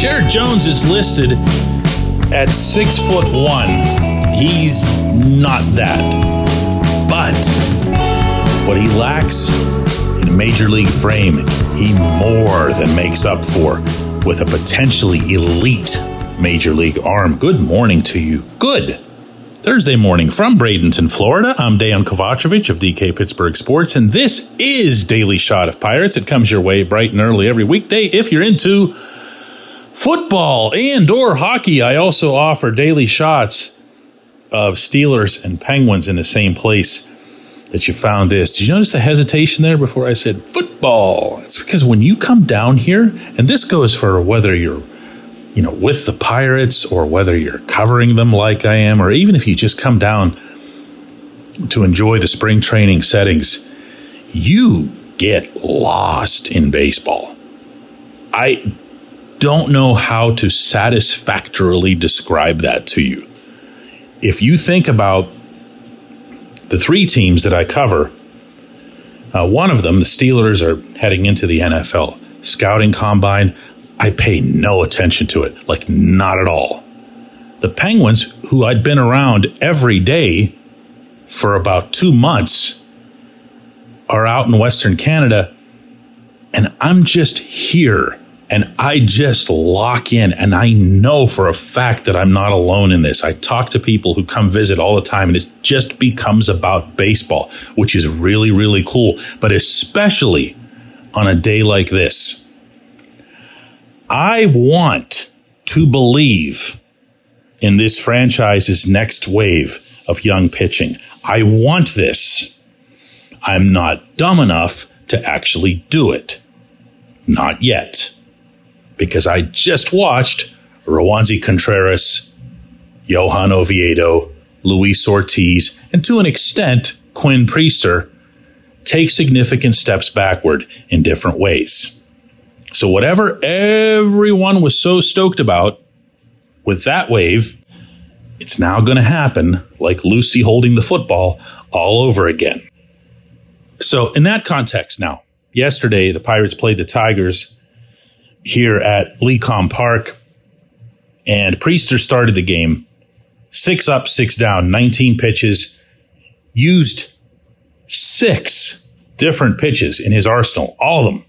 Jared Jones is listed at six foot one. He's not that. But what he lacks in a major league frame, he more than makes up for with a potentially elite major league arm. Good morning to you. Good Thursday morning from Bradenton, Florida. I'm Dejan Kovacevic of DK Pittsburgh Sports, and this is Daily Shot of Pirates. It comes your way bright and early every weekday if you're into football and or hockey. I also offer daily shots of Steelers and Penguins in the same place that you found this. Did you notice the hesitation there before I said football? It's because when you come down here, and this goes for whether you're you know, with the Pirates or whether you're covering them like I am, or even if you just come down to enjoy the spring training settings, you get lost in baseball. I don't know how to satisfactorily describe that to you. If you think about the three teams that I cover, uh, one of them, the Steelers, are heading into the NFL scouting combine. I pay no attention to it, like not at all. The Penguins, who I'd been around every day for about two months, are out in Western Canada, and I'm just here and I just lock in and I know for a fact that I'm not alone in this. I talk to people who come visit all the time and it just becomes about baseball, which is really, really cool. But especially on a day like this, I want to believe in this franchise's next wave of young pitching. I want this. I'm not dumb enough to actually do it. Not yet because I just watched Roansy Contreras, Johan Oviedo, Luis Ortiz, and to an extent, Quinn Priester take significant steps backward in different ways. So, whatever everyone was so stoked about with that wave, it's now going to happen like Lucy holding the football all over again. So, in that context, now, yesterday the Pirates played the Tigers here at LECOM Park. And Priester started the game six up, six down, 19 pitches, used six different pitches in his arsenal, all of them,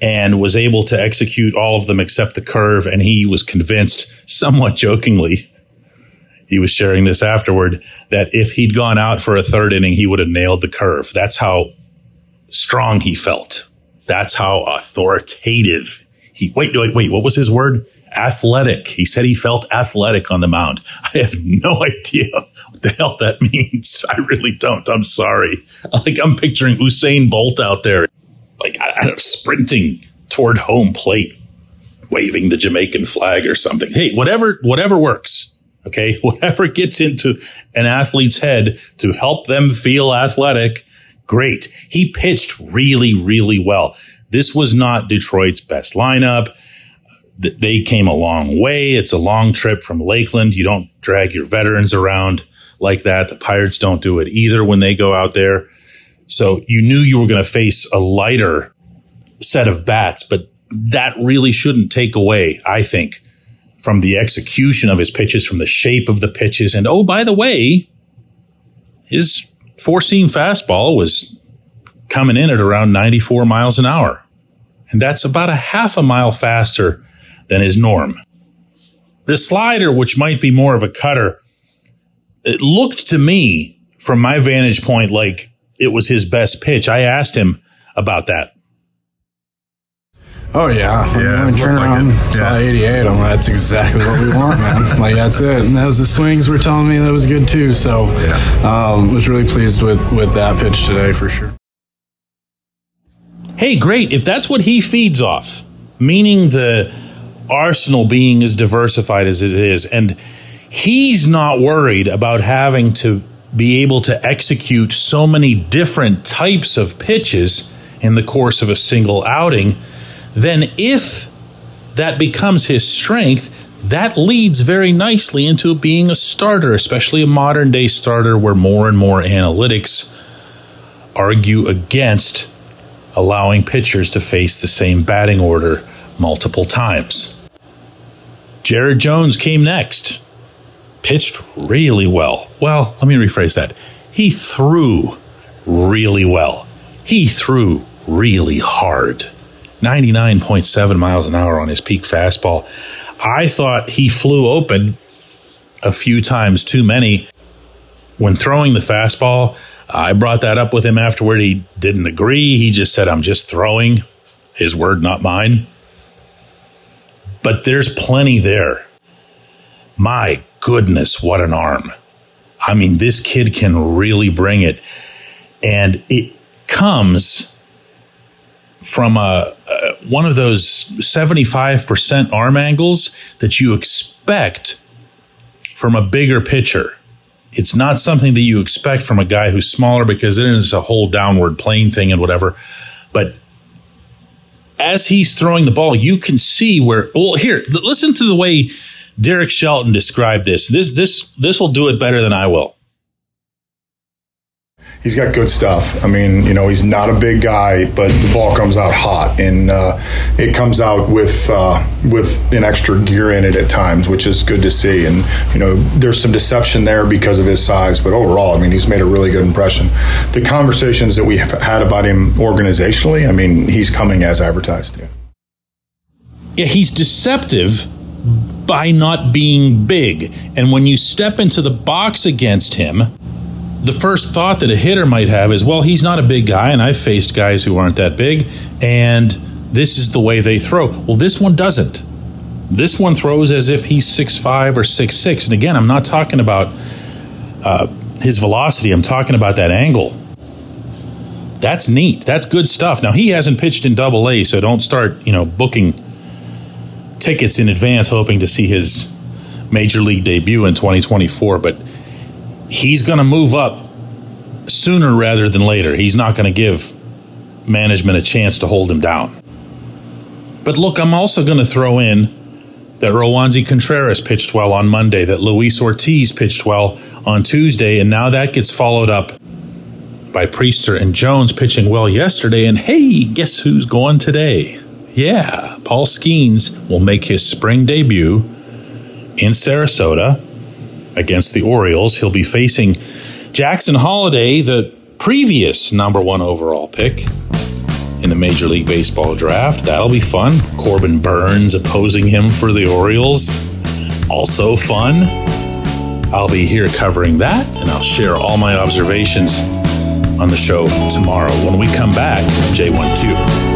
and was able to execute all of them except the curve. And he was convinced, somewhat jokingly, he was sharing this afterward, that if he'd gone out for a third inning, he would have nailed the curve. That's how strong he felt. That's how authoritative he, wait, wait, wait, what was his word? Athletic. He said he felt athletic on the mound. I have no idea what the hell that means. I really don't. I'm sorry. Like I'm picturing Usain Bolt out there, like I, I know, sprinting toward home plate, waving the Jamaican flag or something. Hey, whatever, whatever works. Okay. Whatever gets into an athlete's head to help them feel athletic great. He pitched really, really well. This was not Detroit's best lineup. They came a long way. It's a long trip from Lakeland. You don't drag your veterans around like that. The Pirates don't do it either when they go out there. So you knew you were going to face a lighter set of bats, but that really shouldn't take away, I think, from the execution of his pitches, from the shape of the pitches. And oh, by the way, his four seam fastball was coming in at around 94 miles an hour. And that's about a half a mile faster than his norm. The slider, which might be more of a cutter, it looked to me from my vantage point like it was his best pitch. I asked him about that. Oh yeah, Yeah, yeah. it When we turn looked like around, it. saw Yeah. 88. I'm like, that's exactly what we want, man. like that's it. And those the swings were telling me that was good too. So, Yeah. um, was really pleased with with that pitch today for sure. Hey, great. If that's what he feeds off, meaning the arsenal being as diversified as it is, and he's not worried about having to be able to execute so many different types of pitches in the course of a single outing, then if that becomes his strength, that leads very nicely into being a starter, especially a modern day starter where more and more analytics argue against allowing pitchers to face the same batting order multiple times. Jared Jones came next. Pitched really well. Well, let me rephrase that. He threw really well. He threw really hard. 99.7 miles an hour on his peak fastball. I thought he flew open a few times too many when throwing the fastball. I brought that up with him afterward. He didn't agree. He just said, I'm just throwing. His word, not mine. But there's plenty there. My goodness, what an arm. I mean, this kid can really bring it. And it comes from a, a one of those 75% arm angles that you expect from a bigger pitcher it's not something that you expect from a guy who's smaller because it is a whole downward plane thing and whatever. But as he's throwing the ball, you can see where. Well, here, listen to the way Derek Shelton described this. This this this will do it better than I will. He's got good stuff. I mean, you know, he's not a big guy, but the ball comes out hot, and uh, it comes out with uh, with an extra gear in it at times, which is good to see. And you know, there's some deception there because of his size, but overall, I mean, he's made a really good impression. The conversations that we have had about him organizationally, I mean, he's coming as advertised. Yeah, he's deceptive by not being big. And when you step into the box against him, the first thought that a hitter might have is, well, he's not a big guy, and I've faced guys who aren't that big, and this is the way they throw. Well, this one doesn't. This one throws as if he's six five or six six. And again, I'm not talking about uh, his velocity, I'm talking about that angle. That's neat. That's good stuff. Now, he hasn't pitched in double A, so don't start, you know, booking tickets in advance hoping to see his major league debut in 2024. But he's going to move up sooner rather than later. He's not going to give management a chance to hold him down. But look, I'm also going to throw in that Roansy Contreras pitched well on Monday, that Luis Ortiz pitched well on Tuesday, and now that gets followed up by Priester and Jones pitching well yesterday. And hey, guess who's going today? Yeah, Paul Skenes will make his spring debut in Sarasota against the Orioles. He'll be facing Jackson Holliday, the previous number one overall pick in the Major League Baseball draft. That'll be fun. Corbin Burnes opposing him for the Orioles. Also fun. I'll be here covering that, and I'll share all my observations on the show tomorrow when we come back. J1Q.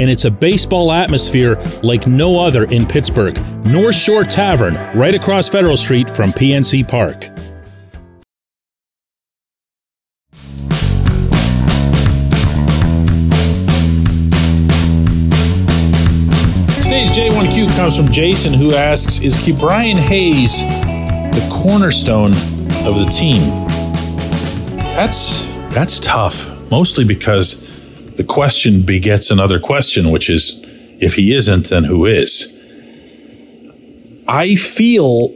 and it's a baseball atmosphere like no other in Pittsburgh. North Shore Tavern, right across Federal Street from PNC Park. Today's J1Q comes from Jason, who asks Is Ke'Bryan Hayes the cornerstone of the team? That's that's tough, mostly because the question begets another question, which is if he isn't, then who is? I feel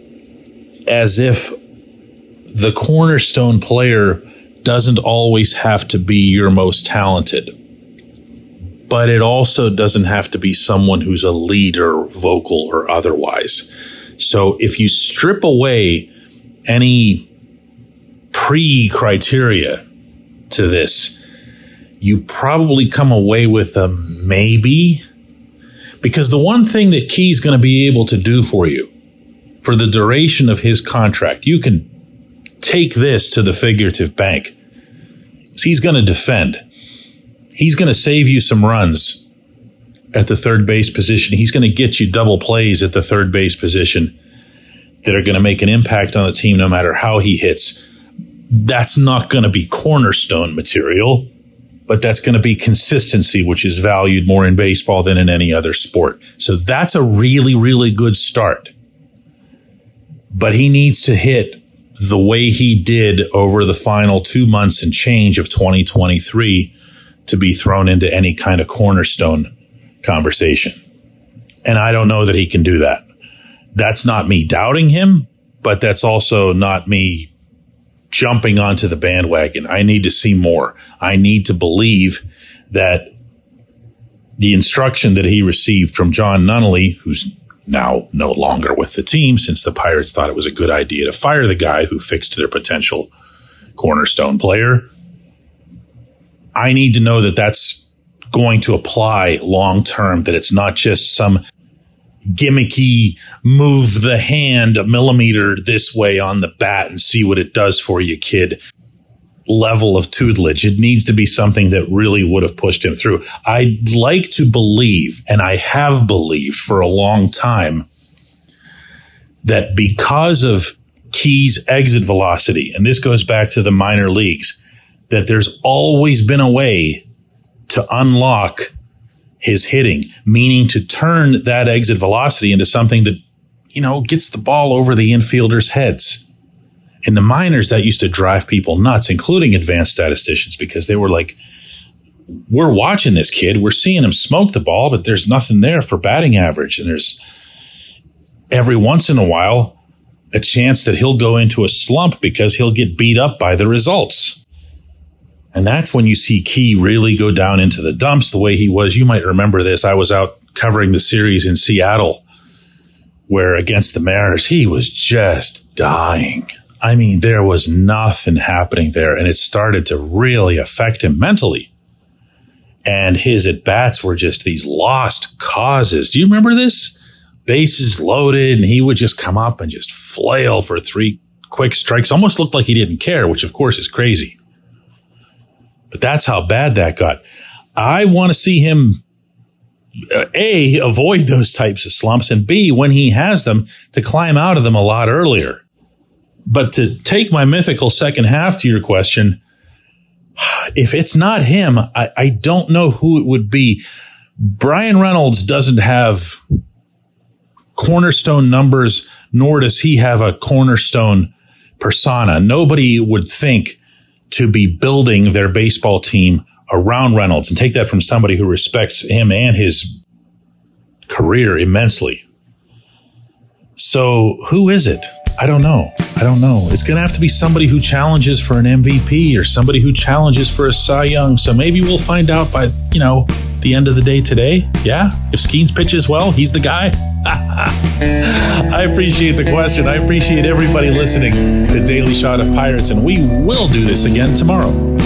as if the cornerstone player doesn't always have to be your most talented. but it also doesn't have to be someone who's a leader, vocal or otherwise. So if you strip away any pre criteria to this, you probably come away with a maybe. Because the one thing that Ke's going to be able to do for you for the duration of his contract, you can take this to the figurative bank. He's going to defend. He's going to save you some runs at the third base position. He's going to get you double plays at the third base position that are going to make an impact on the team no matter how he hits. That's not going to be cornerstone material, but that's going to be consistency, which is valued more in baseball than in any other sport. So that's a really, really good start. But he needs to hit the way he did over the final two months and change of 2023 to be thrown into any kind of cornerstone conversation. And I don't know that he can do that. That's not me doubting him, but that's also not me jumping onto the bandwagon. I need to see more. I need to believe that the instruction that he received from Jon Nunnally, who's now no longer with the team since the Pirates thought it was a good idea to fire the guy who fixed their potential cornerstone player. I need to know that that's going to apply long term, that it's not just some gimmicky move the hand a millimeter this way on the bat and see what it does for you, kid level of tutelage. It needs to be something that really would have pushed him through. I'd like to believe, and I have believed for a long time, that because of Ke's exit velocity, and this goes back to the minor leagues, that there's always been a way to unlock his hitting, meaning to turn that exit velocity into something that, you know, gets the ball over the infielders' heads. In the minors, that used to drive people nuts, including advanced statisticians, because they were like, we're watching this kid, we're seeing him smoke the ball, but there's nothing there for batting average. And there's every once in a while a chance that he'll go into a slump because he'll get beat up by the results. And that's when you see Ke really go down into the dumps the way he was. You might remember this. I was out covering the series in Seattle where against the Mariners, he was just dying. I mean, there was nothing happening there, and it started to really affect him mentally. And his at bats were just these lost causes. Do you remember this? Bases loaded, and he would just come up and just flail for three quick strikes. Almost looked like he didn't care, which of course is crazy. But that's how bad that got. I want to see him uh, a avoid those types of slumps and b when he has them to climb out of them a lot earlier but to take my mythical second half to your question, if it's not him, I, I don't know who it would be. Bryan Reynolds doesn't have cornerstone numbers, nor does he have a cornerstone persona. Nobody would think to be building their baseball team around Reynolds and take that from somebody who respects him and his career immensely. So, who is it? I don't know. I don't know. It's going to have to be somebody who challenges for an MVP or somebody who challenges for a Cy Young. So maybe we'll find out by, you know, the end of the day today. Yeah. If Skenes pitches well, he's the guy. I appreciate the question. I appreciate everybody listening to Daily Shot of Pirates, and we will do this again tomorrow.